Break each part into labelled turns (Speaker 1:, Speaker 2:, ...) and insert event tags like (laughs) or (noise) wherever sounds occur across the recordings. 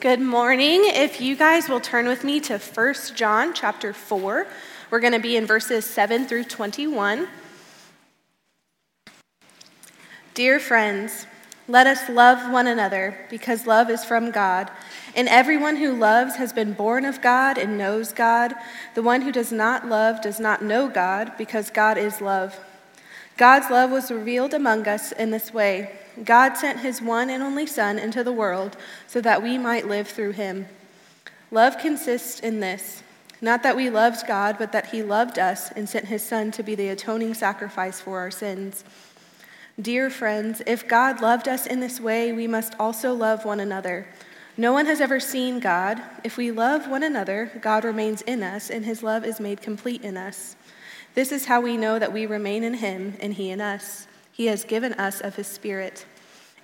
Speaker 1: Good morning. If you guys will turn with me to 1 John chapter 4, we're going to be in verses 7 through 21. Dear friends, let us love one another because love is from God. And everyone who loves has been born of God and knows God. The one who does not love does not know God because God is love. God's love was revealed among us in this way God sent his one and only Son into the world so that we might live through him. Love consists in this not that we loved God, but that he loved us and sent his Son to be the atoning sacrifice for our sins. Dear friends, if God loved us in this way, we must also love one another. No one has ever seen God. If we love one another, God remains in us, and his love is made complete in us. This is how we know that we remain in him and he in us. He has given us of his Spirit.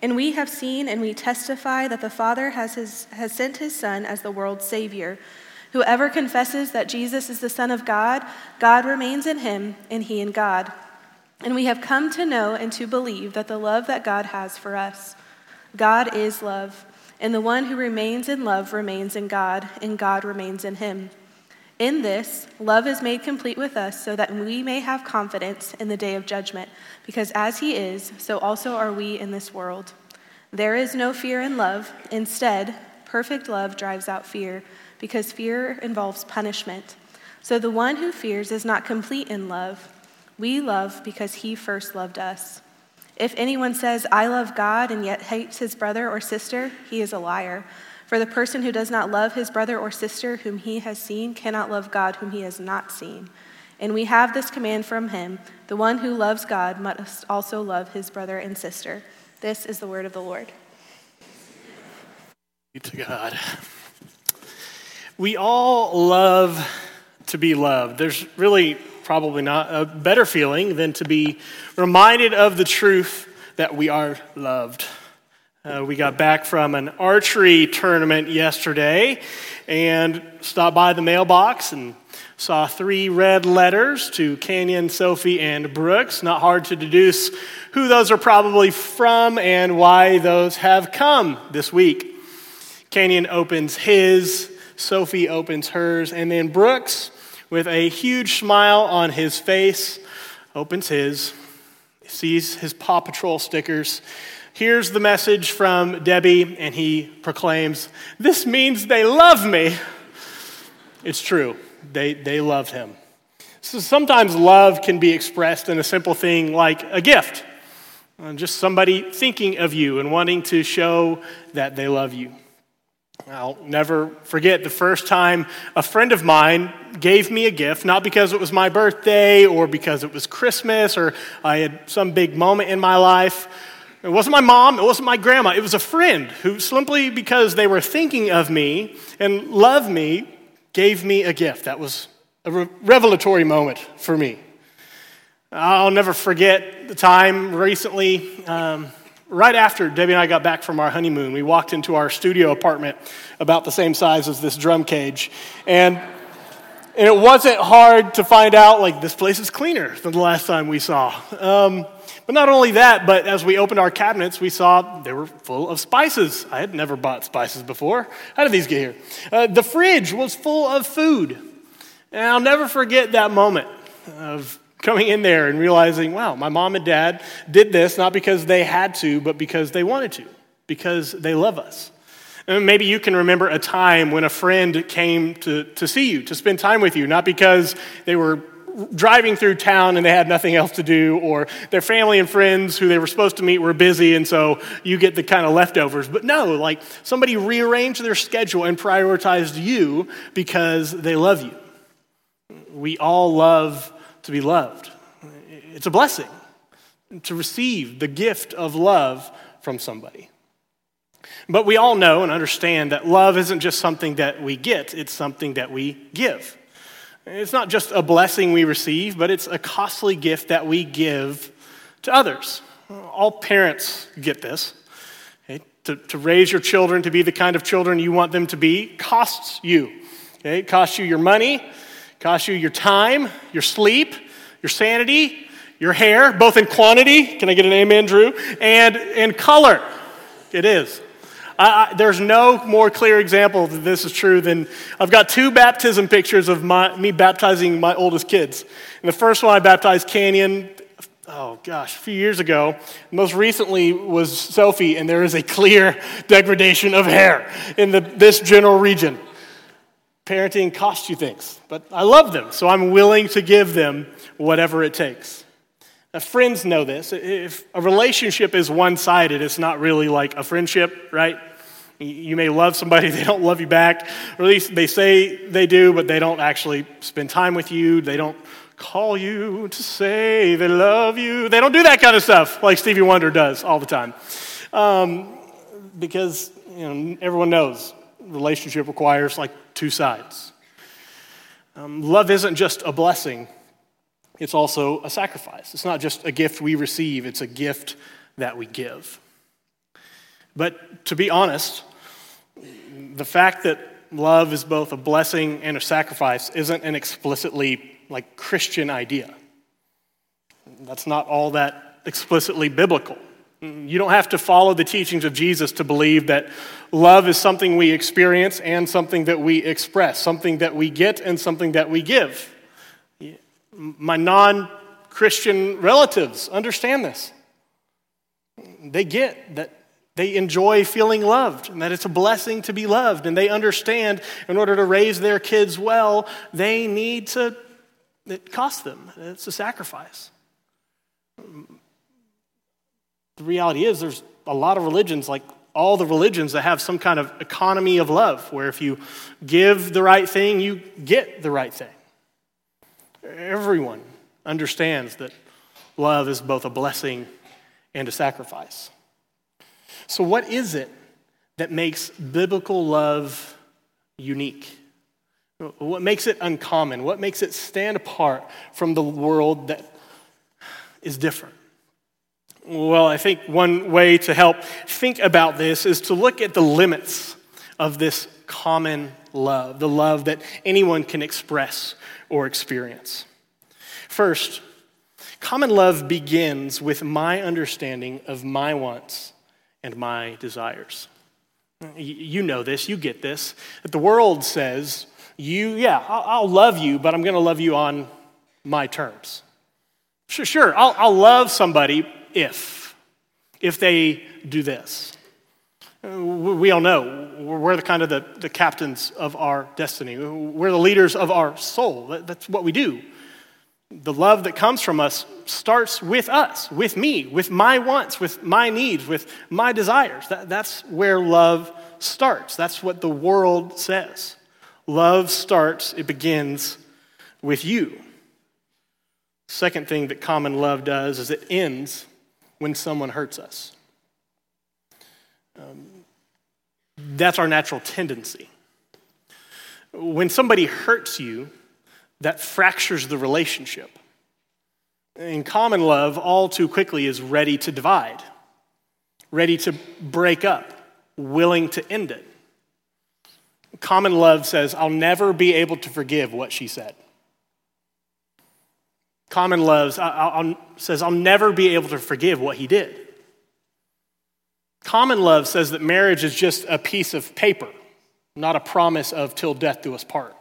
Speaker 1: And we have seen and we testify that the Father has, his, has sent his Son as the world's Savior. Whoever confesses that Jesus is the Son of God, God remains in him, and he in God. And we have come to know and to believe that the love that God has for us. God is love, and the one who remains in love remains in God, and God remains in him. In this, love is made complete with us so that we may have confidence in the day of judgment, because as he is, so also are we in this world. There is no fear in love. Instead, perfect love drives out fear, because fear involves punishment. So the one who fears is not complete in love. We love because he first loved us. If anyone says, I love God, and yet hates his brother or sister, he is a liar. For the person who does not love his brother or sister whom he has seen cannot love God whom he has not seen. And we have this command from him the one who loves God must also love his brother and sister. This is the word of the Lord.
Speaker 2: To God. We all love to be loved. There's really probably not a better feeling than to be reminded of the truth that we are loved. Uh, we got back from an archery tournament yesterday and stopped by the mailbox and saw three red letters to Canyon, Sophie, and Brooks. Not hard to deduce who those are probably from and why those have come this week. Canyon opens his, Sophie opens hers, and then Brooks, with a huge smile on his face, opens his, sees his Paw Patrol stickers hears the message from Debbie and he proclaims, This means they love me. It's true, they, they love him. So sometimes love can be expressed in a simple thing like a gift, uh, just somebody thinking of you and wanting to show that they love you. I'll never forget the first time a friend of mine gave me a gift, not because it was my birthday or because it was Christmas or I had some big moment in my life it wasn't my mom, it wasn't my grandma, it was a friend who, simply because they were thinking of me and loved me, gave me a gift. That was a revelatory moment for me. I'll never forget the time recently, um, right after Debbie and I got back from our honeymoon, we walked into our studio apartment about the same size as this drum cage. And and it wasn't hard to find out, like, this place is cleaner than the last time we saw. Um, but not only that, but as we opened our cabinets, we saw they were full of spices. I had never bought spices before. How did these get here? Uh, the fridge was full of food. And I'll never forget that moment of coming in there and realizing, wow, my mom and dad did this not because they had to, but because they wanted to, because they love us. And maybe you can remember a time when a friend came to, to see you, to spend time with you, not because they were driving through town and they had nothing else to do, or their family and friends who they were supposed to meet were busy, and so you get the kind of leftovers. But no, like somebody rearranged their schedule and prioritized you because they love you. We all love to be loved. It's a blessing to receive the gift of love from somebody. But we all know and understand that love isn't just something that we get, it's something that we give. It's not just a blessing we receive, but it's a costly gift that we give to others. All parents get this. Okay? To, to raise your children to be the kind of children you want them to be costs you. Okay? It costs you your money, costs you your time, your sleep, your sanity, your hair, both in quantity, can I get an amen, Drew? And in color. It is. I, I, there's no more clear example that this is true than I've got two baptism pictures of my, me baptizing my oldest kids. And the first one I baptized Canyon, oh gosh, a few years ago. Most recently was Sophie, and there is a clear (laughs) degradation of hair in the, this general region. Parenting costs you things, but I love them, so I'm willing to give them whatever it takes. Now, friends know this. If a relationship is one sided, it's not really like a friendship, right? You may love somebody, (laughs) they don't love you back, or at least they say they do, but they don't actually spend time with you. They don't call you to say they love you. They don't do that kind of stuff like Stevie Wonder does all the time. Um, because you know, everyone knows relationship requires like two sides. Um, love isn't just a blessing, it's also a sacrifice. It's not just a gift we receive, it's a gift that we give. But to be honest, the fact that love is both a blessing and a sacrifice isn't an explicitly like Christian idea. That's not all that explicitly biblical. You don't have to follow the teachings of Jesus to believe that love is something we experience and something that we express, something that we get and something that we give. My non Christian relatives understand this. They get that they enjoy feeling loved and that it's a blessing to be loved. And they understand in order to raise their kids well, they need to it costs them, it's a sacrifice. The reality is, there's a lot of religions, like all the religions, that have some kind of economy of love, where if you give the right thing, you get the right thing. Everyone understands that love is both a blessing and a sacrifice. So, what is it that makes biblical love unique? What makes it uncommon? What makes it stand apart from the world that is different? Well, I think one way to help think about this is to look at the limits of this common love, the love that anyone can express or experience. First, common love begins with my understanding of my wants and my desires. You know this, you get this, that the world says you, yeah, I'll, love you, but I'm going to love you on my terms. Sure, sure, I'll, I'll love somebody if, if they do this. We all know we're the kind of the, the captains of our destiny. We're the leaders of our soul. That's what we do. The love that comes from us starts with us, with me, with my wants, with my needs, with my desires. That, that's where love starts. That's what the world says. Love starts, it begins with you. Second thing that common love does is it ends when someone hurts us. Um, that's our natural tendency. When somebody hurts you, that fractures the relationship. In common love, all too quickly is ready to divide, ready to break up, willing to end it. Common love says, I'll never be able to forgive what she said. Common love uh, uh, um, says, I'll never be able to forgive what he did. Common love says that marriage is just a piece of paper, not a promise of till death do us part.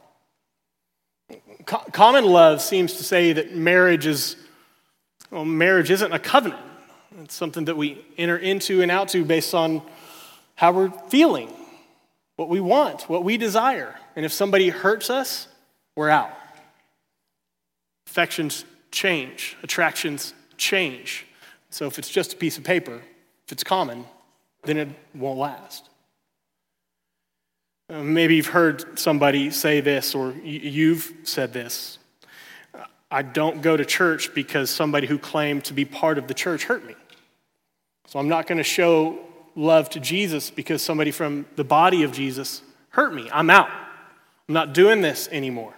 Speaker 2: common love seems to say that marriage is, well, marriage isn't a covenant. It's something that we enter into and out to based on how we're feeling, what we want, what we desire. And if somebody hurts us, we're out. Affections change, attractions change. So if it's just a piece of paper, if it's common, then it won't last. Uh, maybe you've heard somebody say this, or you've said this. I don't go to church because somebody who claimed to be part of the church hurt me. So I'm not going to show love to Jesus because somebody from the body of Jesus hurt me. I'm out. I'm not doing this anymore.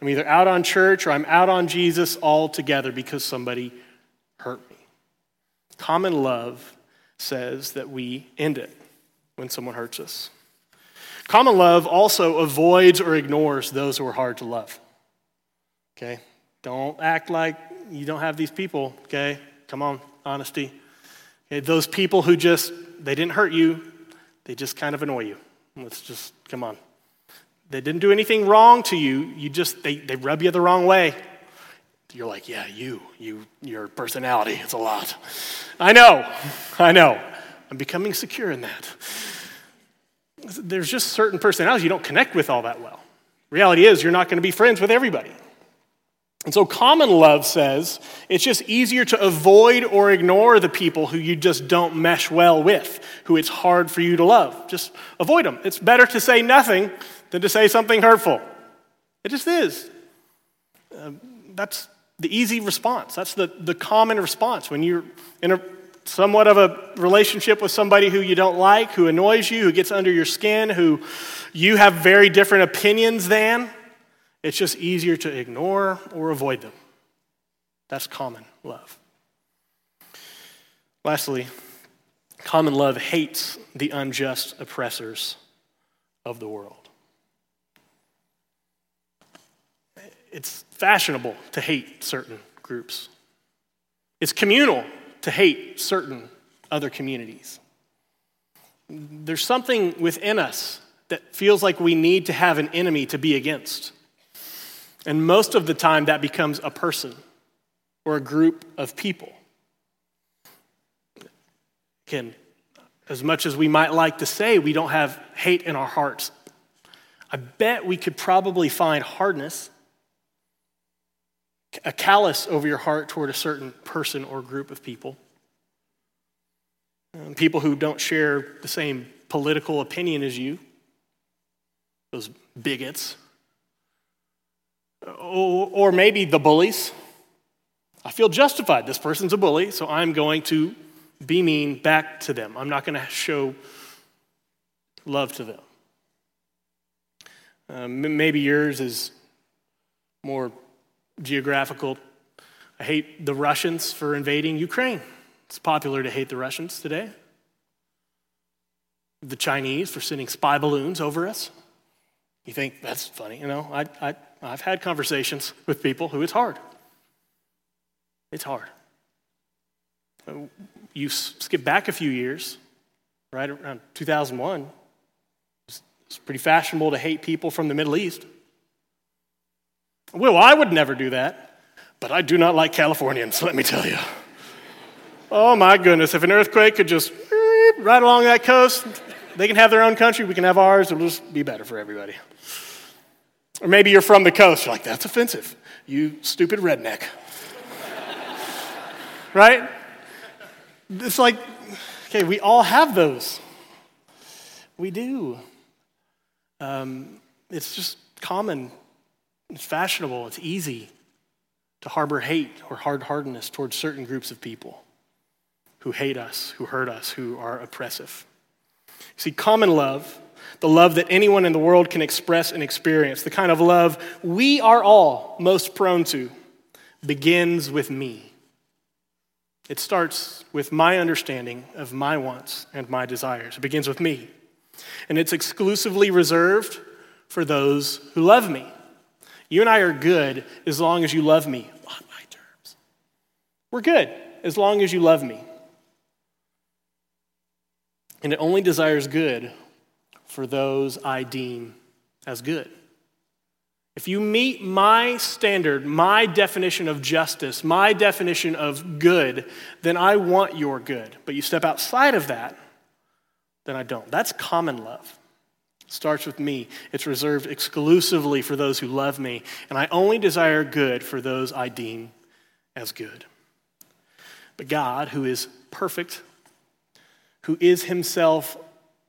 Speaker 2: I'm either out on church or I'm out on Jesus altogether because somebody hurt me. Common love says that we end it when someone hurts us. Common love also avoids or ignores those who are hard to love. Okay? Don't act like you don't have these people, okay? Come on, honesty. Okay, those people who just, they didn't hurt you, They just kind of annoy you. Let's just, come on. They didn't do anything wrong to you. You just, they, they rub you the wrong way. You're like, yeah, you, you, your personality, it's a lot. I know, I know. I'm becoming secure in that. There's just certain personalities you don't connect with all that well. Reality is, you're not going to be friends with everybody. And so, common love says it's just easier to avoid or ignore the people who you just don't mesh well with, who it's hard for you to love. Just avoid them. It's better to say nothing than to say something hurtful. It just is. Uh, that's the easy response. That's the, the common response when you're in a somewhat of a relationship with somebody who you don't like, who annoys you, who gets under your skin, who you have very different opinions than. It's just easier to ignore or avoid them. That's common love. Lastly, common love hates the unjust oppressors of the world. It's fashionable to hate certain groups, it's communal to hate certain other communities. There's something within us that feels like we need to have an enemy to be against. And most of the time, that becomes a person or a group of people. Again, as much as we might like to say we don't have hate in our hearts, I bet we could probably find hardness, a callous over your heart toward a certain person or group of people. Um, people who don't share the same political opinion as you, those bigots or maybe the bullies. I feel justified. This person's a bully, so I'm going to be mean back to them. I'm not going to show love to them. Um, maybe yours is more geographical. I hate the Russians for invading Ukraine. It's popular to hate the Russians today. The Chinese for sending spy balloons over us. You think that's funny, you know? I, I, I've had conversations with people who it's hard. It's hard. You skip back a few years, right around 2001, it's pretty fashionable to hate people from the Middle East. Well, I would never do that, but I do not like Californians, let me tell you. Oh my goodness, if an earthquake could just right along that coast, they can have their own country, we can have ours, it'll just be better for everybody. Or maybe you're from the coast, you're like, that's offensive. You stupid redneck. (laughs) right? It's like, okay, we all have those. We do. Um, it's just common, it's fashionable, it's easy to harbor hate or hard hardness towards certain groups of people who hate us, who hurt us, who are oppressive. You See, common love the love that anyone in the world can express and experience, the kind of love we are all most prone to, begins with me. It starts with my understanding of my wants and my desires. It begins with me. And it's exclusively reserved for those who love me. You and I are good as long as you love me on my terms. We're good as long as you love me. And it only desires good for those I deem as good. If you meet my standard, my definition of justice, my definition of good, then I want your good. But you step outside of that, then I don't. That's common love. Starts with me. It's reserved exclusively for those who love me, and I only desire good for those I deem as good. But God, who is perfect, who is himself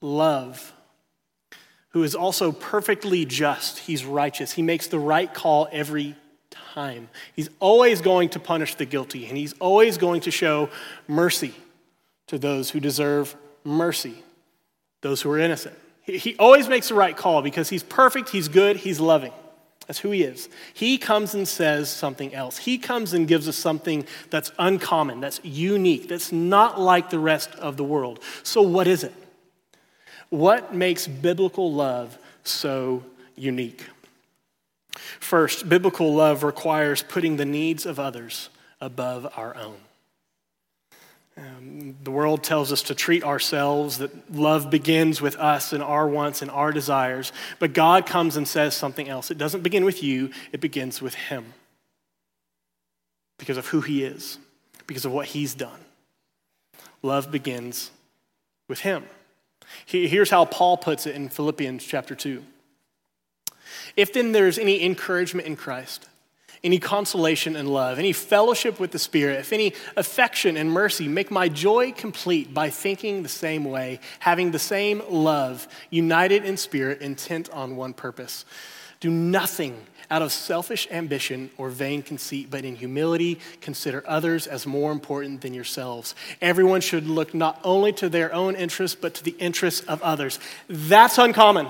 Speaker 2: love, who is also perfectly just. He's righteous. He makes the right call every time. He's always going to punish the guilty, and he's always going to show mercy to those who deserve mercy, those who are innocent. He always makes the right call because he's perfect, he's good, he's loving. That's who he is. He comes and says something else. He comes and gives us something that's uncommon, that's unique, that's not like the rest of the world. So, what is it? What makes biblical love so unique? First, biblical love requires putting the needs of others above our own. Um, the world tells us to treat ourselves, that love begins with us and our wants and our desires. But God comes and says something else. It doesn't begin with you, it begins with Him because of who He is, because of what He's done. Love begins with Him. Here's how Paul puts it in Philippians chapter 2. If then there's any encouragement in Christ, any consolation and love, any fellowship with the Spirit, if any affection and mercy, make my joy complete by thinking the same way, having the same love, united in spirit, intent on one purpose. Do nothing out of selfish ambition or vain conceit, but in humility consider others as more important than yourselves. Everyone should look not only to their own interests, but to the interests of others. That's uncommon.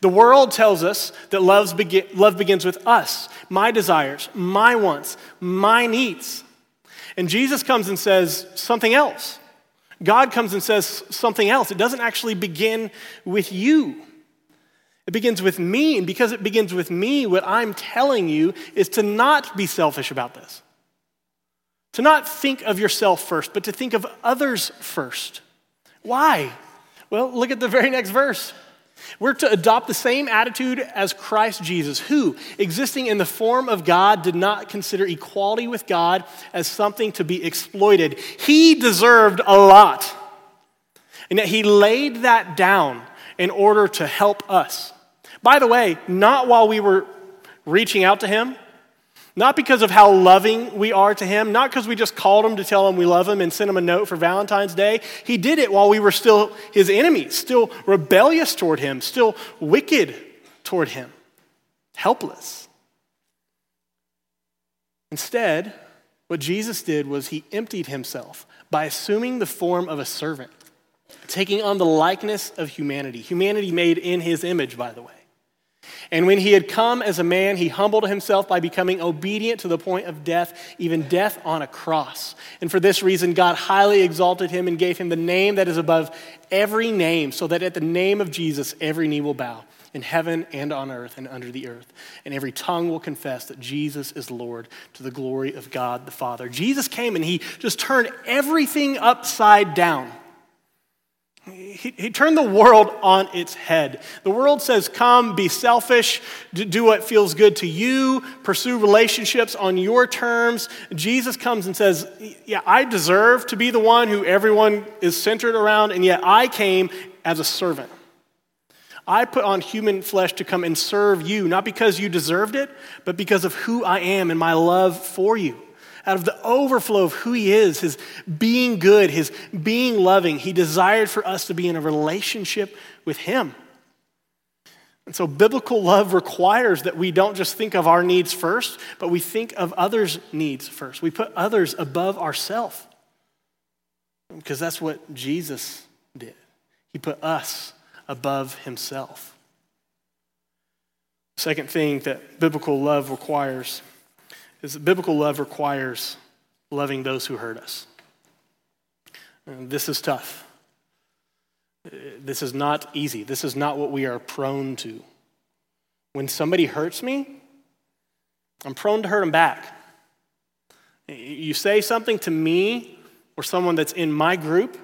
Speaker 2: The world tells us that love begins with us, my desires, my wants, my needs. And Jesus comes and says something else. God comes and says something else. It doesn't actually begin with you. It begins with me. And because it begins with me, what I'm telling you is to not be selfish about this. To not think of yourself first, but to think of others first. Why? Well, look at the very next verse. We're to adopt the same attitude as Christ Jesus, who, existing in the form of God, did not consider equality with God as something to be exploited. He deserved a lot. And yet he laid that down in order to help us. By the way, not while we were reaching out to him, not because of how loving we are to him, not because we just called him to tell him we love him and sent him a note for Valentine's Day. He did it while we were still his enemies, still rebellious toward him, still wicked toward him, helpless. Instead, what Jesus did was he emptied himself by assuming the form of a servant, taking on the likeness of humanity, humanity made in his image, by the way. And when he had come as a man, he humbled himself by becoming obedient to the point of death, even death on a cross. And for this reason, God highly exalted him and gave him the name that is above every name, so that at the name of Jesus, every knee will bow in heaven and on earth and under the earth. And every tongue will confess that Jesus is Lord to the glory of God the Father. Jesus came and he just turned everything upside down. He, he, turned the world on its head. The world says, Come, be selfish, do what feels good to you, pursue relationships on your terms. Jesus comes and says, Yeah, I deserve to be the one who everyone is centered around, and yet I came as a servant. I put on human flesh to come and serve you, not because you deserved it, but because of who I am and my love for you out of the overflow of who He is, His being good, His being loving, He desired for us to be in a relationship with Him. And so, biblical love requires that we don't just think of our needs first, but we think of others' needs first. We put others above ourselves. Because that's what Jesus did. He put us above himself. Second thing that biblical love requires is that biblical love requires loving those who hurt us. And this is tough. This is not easy. This is not what we are prone to. When somebody hurts me, I'm prone to hurt them back. You say something to me or someone that's in my group,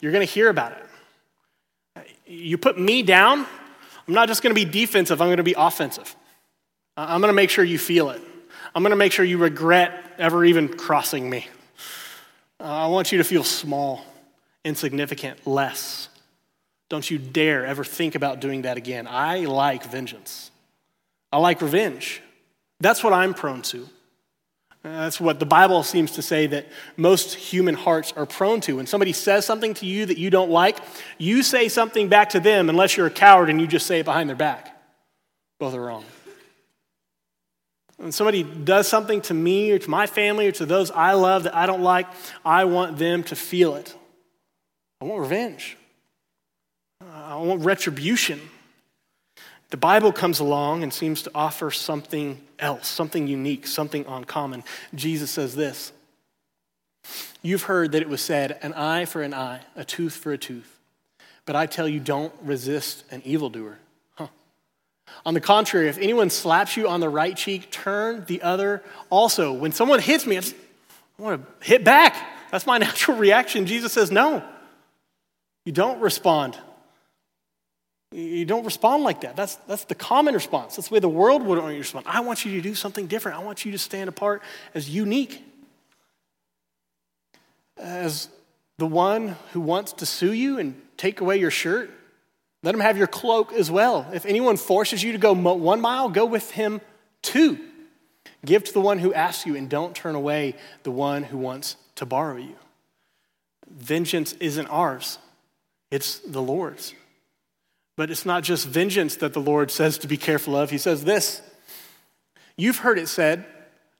Speaker 2: you're going to hear about it. You put me down, I'm not just going to be defensive, I'm going to be offensive. I'm going to make sure you feel it. I'm going to make sure you regret ever even crossing me. Uh, I want you to feel small, insignificant, less. Don't you dare ever think about doing that again. I like vengeance. I like revenge. That's what I'm prone to. That's what the Bible seems to say that most human hearts are prone to. When somebody says something to you that you don't like, you say something back to them unless you're a coward and you just say it behind their back. Both are wrong. When somebody does something to me or to my family or to those I love that I don't like, I want them to feel it. I want revenge. I want retribution. The Bible comes along and seems to offer something else, something unique, something uncommon. Jesus says this You've heard that it was said, an eye for an eye, a tooth for a tooth. But I tell you, don't resist an evildoer. On the contrary, if anyone slaps you on the right cheek, turn the other also. When someone hits me, I want to hit back. That's my (laughs) natural reaction. Jesus says, no. You don't respond. You don't respond like that. That's, that's the common response. That's the way the world would want you to respond. I want you to do something different. I want you to stand apart as unique. As the one who wants to sue you and take away your shirt, let him have your cloak as well. If anyone forces you to go one mile, go with him two. Give to the one who asks you, and don't turn away the one who wants to borrow you. Vengeance isn't ours, it's the Lord's. But it's not just vengeance that the Lord says to be careful of. He says this You've heard it said,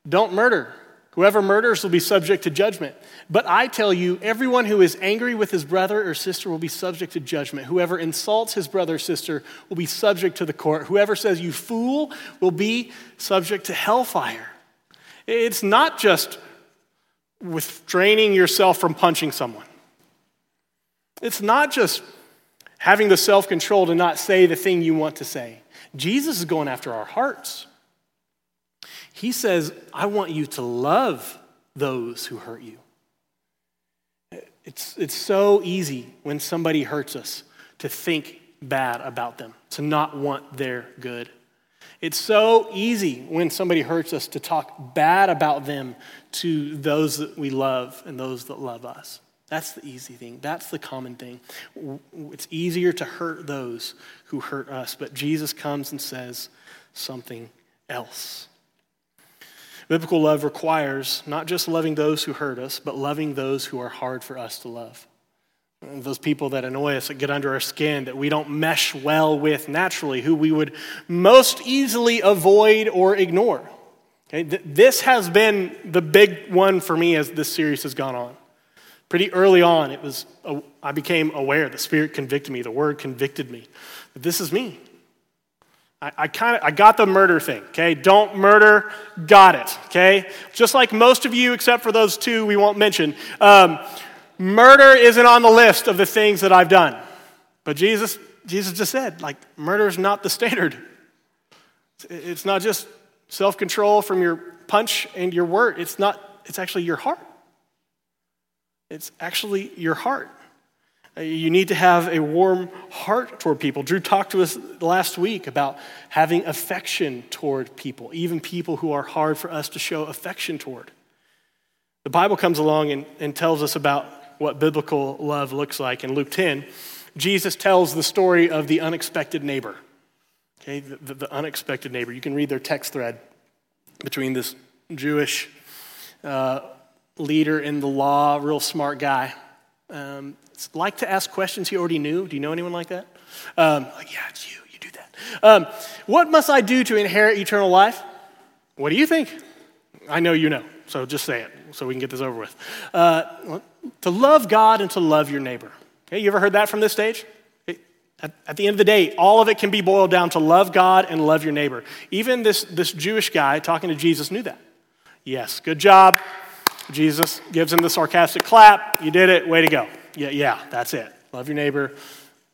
Speaker 2: don't murder. Whoever murders will be subject to judgment. But I tell you, everyone who is angry with his brother or sister will be subject to judgment. Whoever insults his brother or sister will be subject to the court. Whoever says, you fool, will be subject to hellfire. It's not just restraining yourself from punching someone, it's not just having the self control to not say the thing you want to say. Jesus is going after our hearts. He says, I want you to love those who hurt you. It's, it's so easy when somebody hurts us to think bad about them, to not want their good. It's so easy when somebody hurts us to talk bad about them to those that we love and those that love us. That's the easy thing. That's the common thing. It's easier to hurt those who hurt us, but Jesus comes and says something else. Biblical love requires not just loving those who hurt us, but loving those who are hard for us to love. Those people that annoy us, that get under our skin, that we don't mesh well with naturally, who we would most easily avoid or ignore. Okay? This has been the big one for me as this series has gone on. Pretty early on, it was I became aware. The Spirit convicted me. The Word convicted me. This is me. I, I kind of I got the murder thing, okay? Don't murder, got it, okay? Just like most of you, except for those two we won't mention. Um, murder isn't on the list of the things that I've done. But Jesus, Jesus just said, like, murder is not the standard. It's not just self-control from your punch and your word. It's not, it's actually your heart. It's actually your heart. Uh, you need to have a warm heart toward people. Drew talked to us last week about having affection toward people, even people who are hard for us to show affection toward. The Bible comes along and, and tells us about what biblical love looks like. In Luke 10, Jesus tells the story of the unexpected neighbor. Okay, the, the, the unexpected neighbor. You can read their text thread between this Jewish uh, leader in the law, real smart guy, um, like to ask questions he already knew. Do you know anyone like that? Um, like, yeah, it's you. You do that. Um, what must I do to inherit eternal life? What do you think? I know you know, so just say it so we can get this over with. Uh, to love God and to love your neighbor. Okay, you ever heard that from this stage? At, at, the end of the day, all of it can be boiled down to love God and love your neighbor. Even this, this Jewish guy talking to Jesus knew that. Yes, good job. Jesus gives him the sarcastic clap. You did it. Way to go yeah, yeah, that's it. Love your neighbor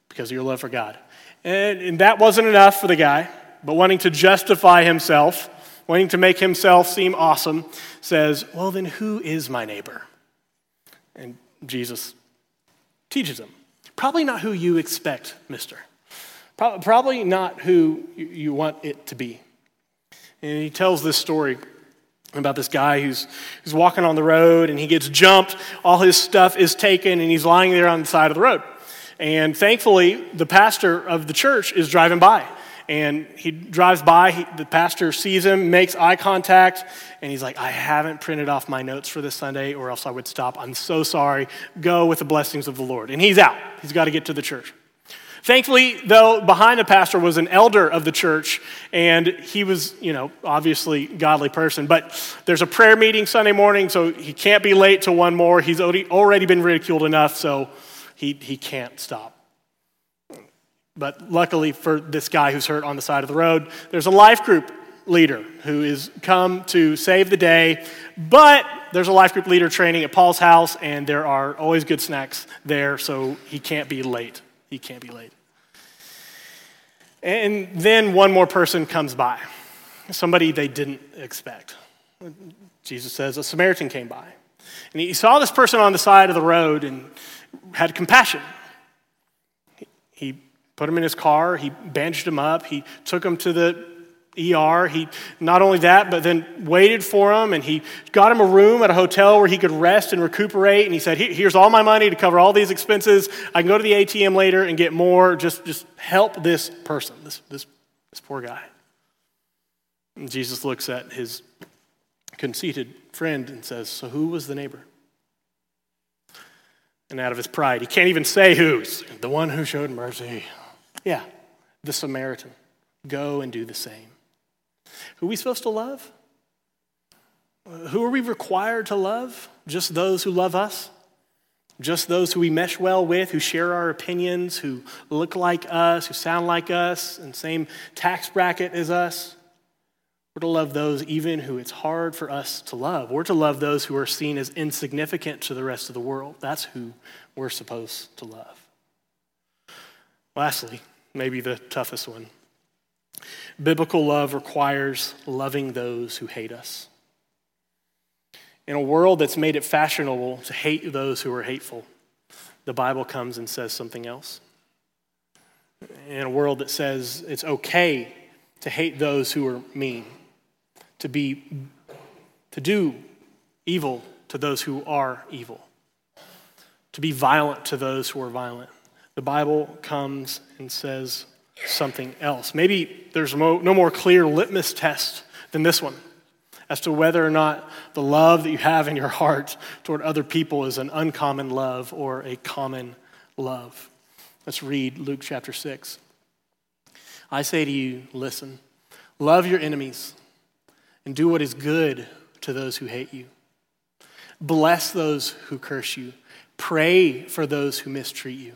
Speaker 2: because of your love for God. And, and that wasn't enough for the guy, but wanting to justify himself, wanting to make himself seem awesome, says, Well, then who is my neighbor? And Jesus teaches him. Probably not who you expect, mister. Probably not who you want it to be. And he tells this story about this guy who's, who's walking on the road and he gets jumped. All his stuff is taken and he's lying there on the side of the road. And thankfully, the pastor of the church is driving by. And he drives by, he, the pastor sees him, makes eye contact, and he's like, I haven't printed off my notes for this Sunday, or else I would stop. I'm so sorry. Go with the blessings of the Lord. And he's out. He's got to get to the church. Thankfully, though, behind the pastor was an elder of the church, and he was, you know, obviously godly person. But there's a prayer meeting Sunday morning, so he can't be late to one more. He's already been ridiculed enough, so he, he can't stop. But luckily for this guy who's hurt on the side of the road, there's a life group leader who is come to save the day. But there's a life group leader training at Paul's house, and there are always good snacks there, so he can't be late. He can't be late. And then one more person comes by, somebody they didn't expect. Jesus says a Samaritan came by. And he saw this person on the side of the road and had compassion. He put him in his car, he bandaged him up, he took him to the ER. He not only that, but then waited for him and he got him a room at a hotel where he could rest and recuperate. And he said, Here's all my money to cover all these expenses. I can go to the ATM later and get more. Just, just help this person, this, this, this poor guy. And Jesus looks at his conceited friend and says, So who was the neighbor? And out of his pride, he can't even say who's. The one who showed mercy. Yeah, the Samaritan. Go and do the same. Who are we supposed to love? Uh, who are we required to love? Just those who love us? Just those who we mesh well with, who share our opinions, who look like us, who sound like us, and same tax bracket as us? We're to love those even who it's hard for us to love. We're to love those who are seen as insignificant to the rest of the world. That's who we're supposed to love. Lastly, maybe the toughest one Biblical love requires loving those who hate us. In a world that's made it fashionable to hate those who are hateful, the Bible comes and says something else. In a world that says it's okay to hate those who are mean, to be to do evil to those who are evil, to be violent to those who are violent. The Bible comes and says something else. Maybe there's no more clear litmus test than this one as to whether or not the love that you have in your heart toward other people is an uncommon love or a common love. Let's read Luke chapter 6. I say to you, listen, love your enemies and do what is good to those who hate you. Bless those who curse you. Pray for those who mistreat you.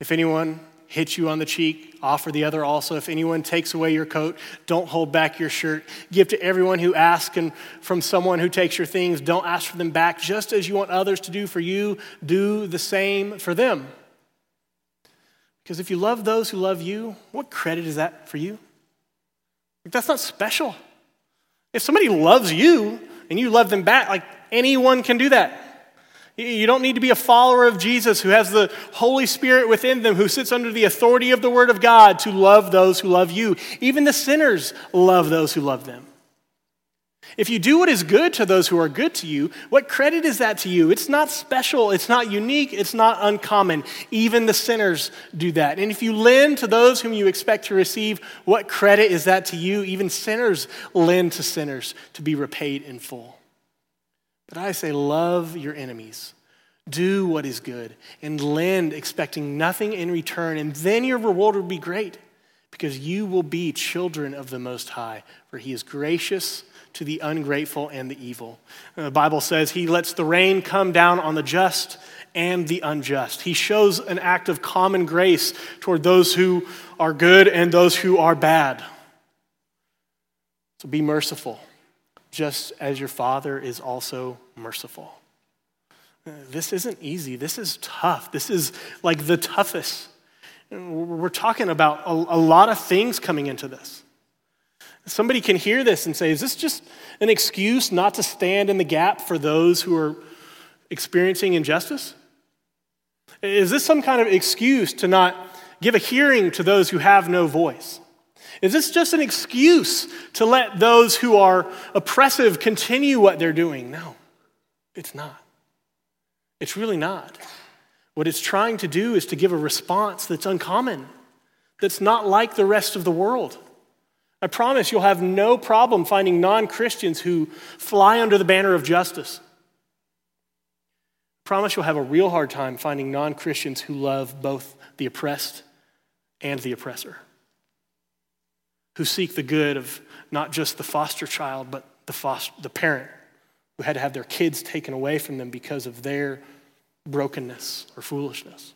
Speaker 2: If anyone hit you on the cheek, offer the other also. If anyone takes away your coat, don't hold back your shirt. Give to everyone who asks, and from someone who takes your things, don't ask for them back. Just as you want others to do for you, do the same for them. Because if you love those who love you, what credit is that for you? That's not special. If somebody loves you and you love them back, like anyone can do that. You don't need to be a follower of Jesus who has the Holy Spirit within them, who sits under the authority of the Word of God to love those who love you. Even the sinners love those who love them. If you do what is good to those who are good to you, what credit is that to you? It's not special, it's not unique, it's not uncommon. Even the sinners do that. And if you lend to those whom you expect to receive, what credit is that to you? Even sinners lend to sinners to be repaid in full. But I say, love your enemies. Do what is good and lend, expecting nothing in return, and then your reward will be great because you will be children of the Most High, for He is gracious to the ungrateful and the evil. Uh, the Bible says He lets the rain come down on the just and the unjust. He shows an act of common grace toward those who are good and those who are bad. So be merciful just as your Father is also merciful. This isn't easy. This is tough. This is like the toughest. We're talking about a, a, lot of things coming into this. Somebody can hear this and say, is this just an excuse not to stand in the gap for those who are experiencing injustice? Is this some kind of excuse to not give a hearing to those who have no voice? Is this just an excuse to let those who are oppressive continue what they're doing? No, it's not. It's really not. What it's trying to do is to give a response that's uncommon, that's not like the rest of the world. I promise you'll have no problem finding non Christians who fly under the banner of justice. I promise you'll have a real hard time finding non Christians who love both the oppressed and the oppressor who seek the good of not just the foster child, but the, foster, the parent who had to have their kids taken away from them because of their brokenness or foolishness.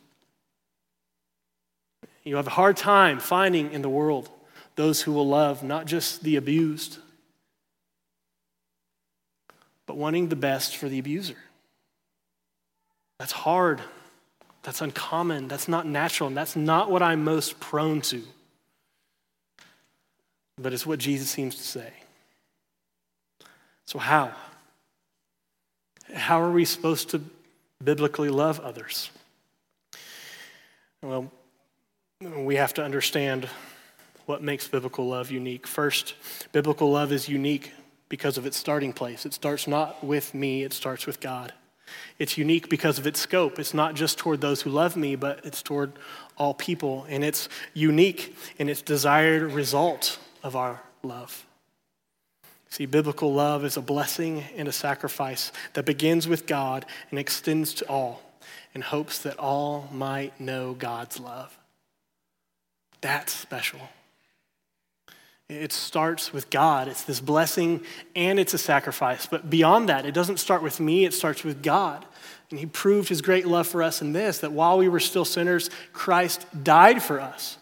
Speaker 2: You have a hard time finding in the world those who will love not just the abused, but wanting the best for the abuser. That's hard. That's uncommon. That's not natural. And that's not what I'm most prone to but it's what Jesus seems to say. So, how? How are we supposed to biblically love others? Well, we have to understand what makes biblical love unique. First, biblical love is unique because of its starting place. It starts not with me, it starts with God. It's unique because of its scope. It's not just toward those who love me, but it's toward all people. And it's unique in its desired result of our love. See, biblical love is a blessing and a sacrifice that begins with God and extends to all in hopes that all might know God's love. That's special. It starts with God. It's this blessing and it's a sacrifice. But beyond that, it doesn't start with me, it starts with God. And He proved His great love for us in this that while we were still sinners, Christ died for us.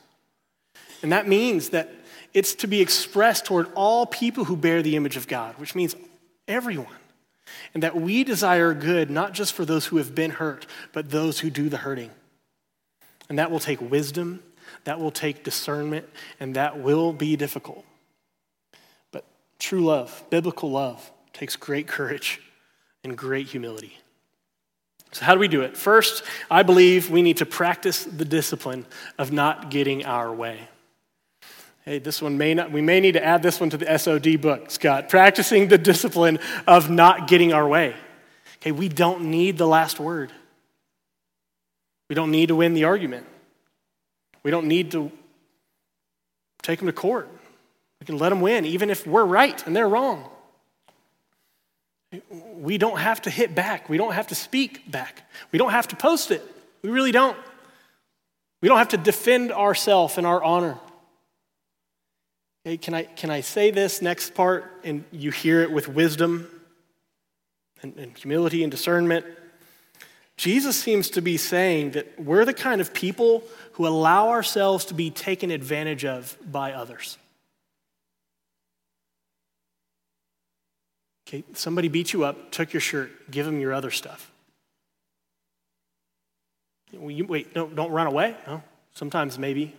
Speaker 2: And that means that it's to be expressed toward all people who bear the image of God, which means everyone. And that we desire good not just for those who have been hurt, but those who do the hurting. And that will take wisdom, that will take discernment, and that will be difficult. But true love, biblical love, takes great courage and great humility. So, how do we do it? First, I believe we need to practice the discipline of not getting our way. Hey, this one may not, we may need to add this one to the SOD book, Scott. Practicing the discipline of not getting our way. Okay, we don't need the last word. We don't need to win the argument. We don't need to take them to court. We can let them win, even if we're right and they're wrong. We don't have to hit back. We don't have to speak back. We don't have to post it. We really don't. We don't have to defend ourselves and our honor. Okay, can I, can I say this next part and you hear it with wisdom and, and humility and discernment? Jesus seems to be saying that we're the kind of people who allow ourselves to be taken advantage of by others. Okay, somebody beat you up, took your shirt, give them your other stuff. Wait, no, don't run away. No. Sometimes maybe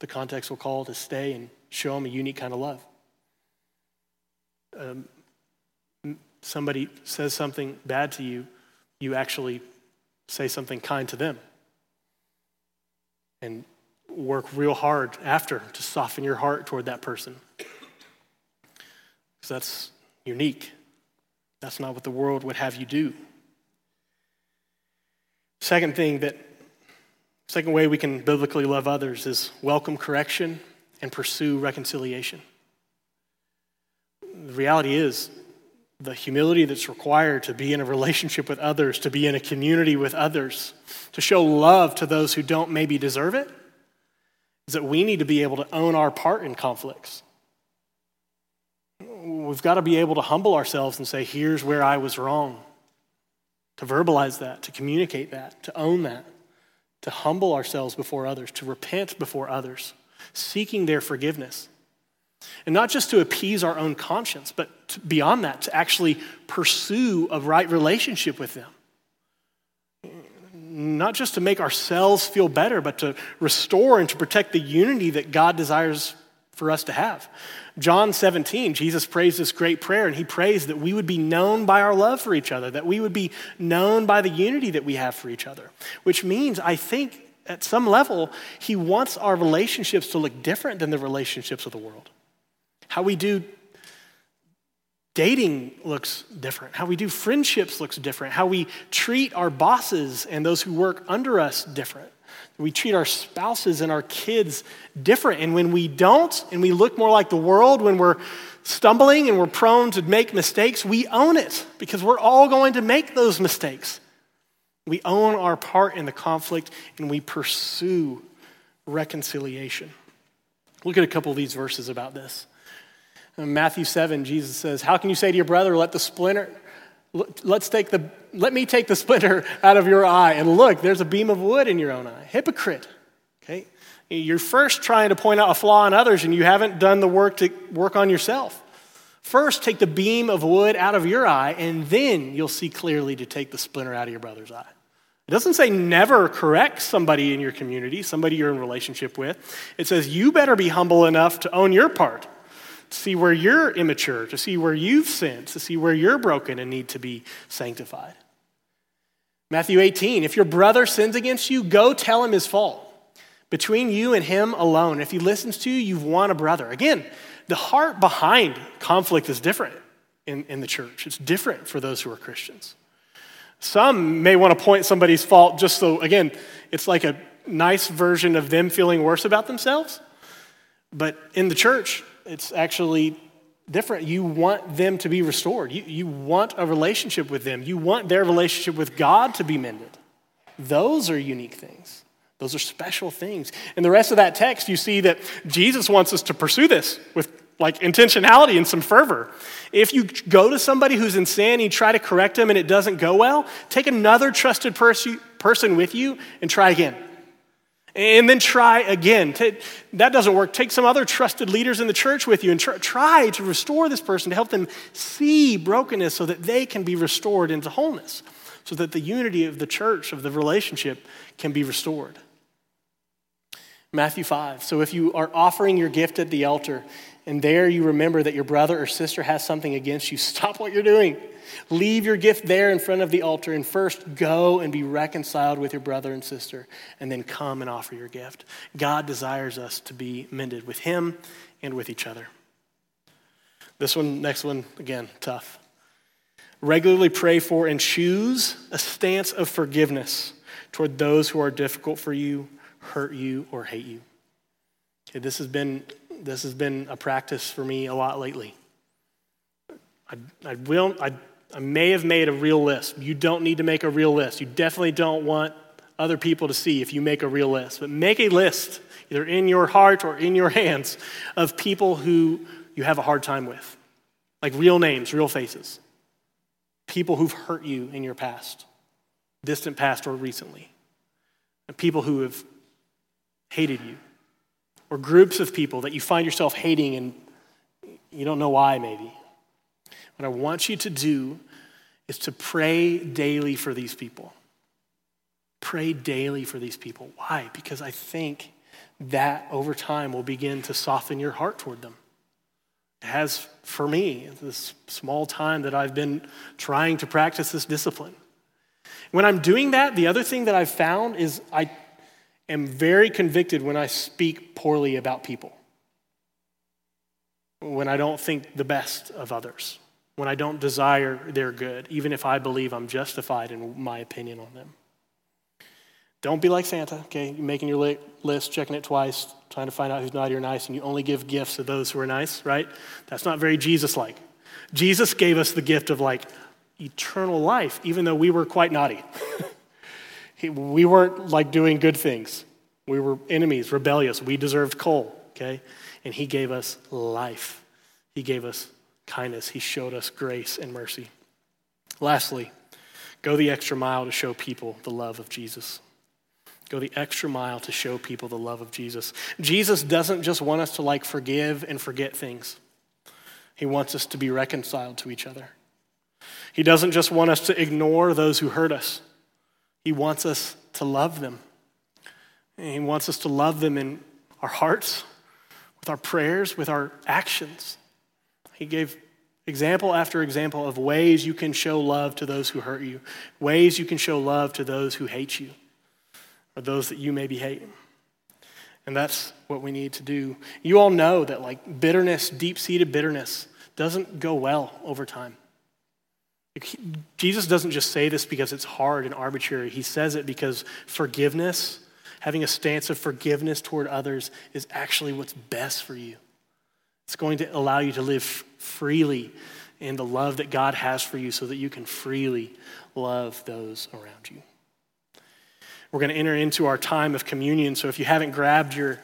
Speaker 2: the context will call to stay and show them a unique kind of love. Um, somebody says something bad to you, you actually say something kind to them. And work real hard after to soften your heart toward that person. Because that's unique. That's not what the world would have you do. Second thing that, second way we can biblically love others is welcome correction and pursue reconciliation. The reality is, the humility that's required to be in a relationship with others, to be in a community with others, to show love to those who don't maybe deserve it, is that we need to be able to own our part in conflicts. We've got to be able to humble ourselves and say, here's where I was wrong. To verbalize that, to communicate that, to own that, to humble ourselves before others, to repent before others seeking their forgiveness. And not just to appease our own conscience, but beyond that, to actually pursue a right relationship with them. Not just to make ourselves feel better, but to restore and to protect the unity that God desires for us to have. John 17, Jesus prays this great prayer, and he prays that we would be known by our love for each other, that we would be known by the unity that we have for each other, which means, I think, at some level, he wants our relationships to look different than the relationships of the world. How we do dating looks different. How we do friendships looks different. How we treat our bosses and those who work under us different. We treat our spouses and our kids different. And when we don't, and we look more like the world, when we're stumbling and we're prone to make mistakes, we own it because we're all going to make those mistakes. We own our part in the conflict and we pursue reconciliation. Look at a couple of these verses about this. In Matthew 7, Jesus says, How can you say to your brother, let the splinter, let's take the, let me take the splinter out of your eye, and look, there's a beam of wood in your own eye. Hypocrite. Okay? You're first trying to point out a flaw in others, and you haven't done the work to work on yourself. First, take the beam of wood out of your eye, and then you'll see clearly to take the splinter out of your brother's eye. It doesn't say never correct somebody in your community, somebody you're in relationship with. It says you better be humble enough to own your part, to see where you're immature, to see where you've sinned, to see where you're broken and need to be sanctified. Matthew 18, if your brother sins against you, go tell him his fault. Between you and him alone. If he listens to you, you've won a brother. Again, the heart behind conflict is different in, in the church. It's different for those who are Christians. Some may want to point somebody's fault just so, again, it's like a nice version of them feeling worse about themselves. But in the church, it's actually different. You want them to be restored, you, you want a relationship with them, you want their relationship with God to be mended. Those are unique things. Those are special things. In the rest of that text, you see that Jesus wants us to pursue this with like intentionality and some fervor. If you go to somebody who's insane and you try to correct them and it doesn't go well, take another trusted pers- person with you and try again. And then try again. That doesn't work. Take some other trusted leaders in the church with you and try to restore this person to help them see brokenness so that they can be restored into wholeness, so that the unity of the church, of the relationship, can be restored. Matthew 5. So if you are offering your gift at the altar and there you remember that your brother or sister has something against you, (laughs) stop what you're doing. Leave your gift there in front of the altar and first go and be reconciled with your brother and sister and then come and offer your gift. God desires us to be mended with Him and with each other. This one, next one, again, tough. Regularly pray for and choose a stance of forgiveness toward those who are difficult for you, hurt you, or hate you. Okay, this has been this has been a practice for me a lot lately. I, I will I I may have made a real list. You don't need to make a real list. You definitely don't want other people to see if you make a real list. But make a list, either in your heart or in your (laughs) hands, of people who you have a hard time with. Like real names, real faces. People who've hurt you in your past, distant past or recently. And people who have hated you. Or groups of people that you find yourself hating and you don't know why, maybe. What I want you to do is to pray daily for these people. Pray daily for these people. Why? Because I think that over time will begin to soften your heart toward them. It has for me, this small time that I've been trying to practice this discipline. When I'm doing that, the other thing that I've found is I am very convicted when I speak poorly about people, when I don't think the best of others when I don't desire their good, even if I believe I'm justified in my opinion on them. Don't be like Santa, okay? You're making your list, checking it twice, trying to find out who's naughty or nice, and you only give gifts to those who are nice, right? That's not very Jesus like. Jesus gave us the gift of like eternal life, even though we were quite naughty. (laughs) we weren't like doing good things. We were enemies, rebellious. We deserved coal, okay? And he gave us life. He gave us kindness. He showed us grace and mercy. Lastly, go the extra mile to show people the love of Jesus. Go the extra mile to show people the love of Jesus. Jesus doesn't just want us to like forgive and forget things, He wants us to be reconciled to each other. He doesn't just want us to ignore those who hurt us, He wants us to love them. And he wants us to love them in our hearts, with our prayers, with our actions. He gave example after example of ways you can show love to those who hurt you, ways you can show love to those who hate you, or those that you maybe hate. And that's what we need to do. You all know that, like, bitterness, deep seated bitterness, doesn't go well over time. Jesus doesn't just say this because it's hard and arbitrary. He says it because forgiveness, having a stance of forgiveness toward others, is actually what's best for you. It's going to allow you to live freely in the love that God has for you so that you can freely love those around you. We're going to enter into our time of communion, so if you haven't grabbed your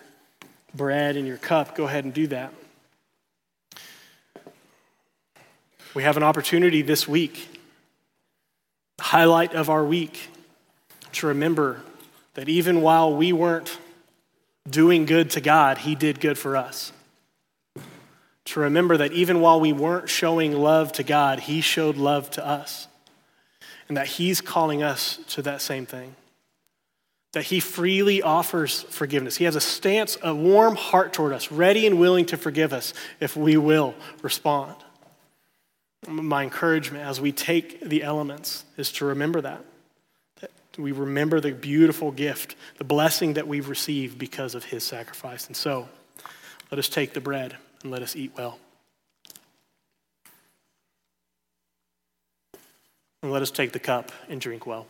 Speaker 2: bread and your cup, go ahead and do that. We have an opportunity this week, highlight of our week, to remember that even while we weren't doing good to God, He did good for us to remember that even while we weren't showing love to God, He showed love to us. And that He's calling us to that same thing. That He freely offers forgiveness. He has a stance, a warm heart toward us, ready and willing to forgive us if we will respond. My encouragement as we take the elements is to remember that. That We remember the beautiful gift, the blessing that we've received because of his sacrifice. And so, let us take the bread and let us eat well. And let us take the cup and drink well.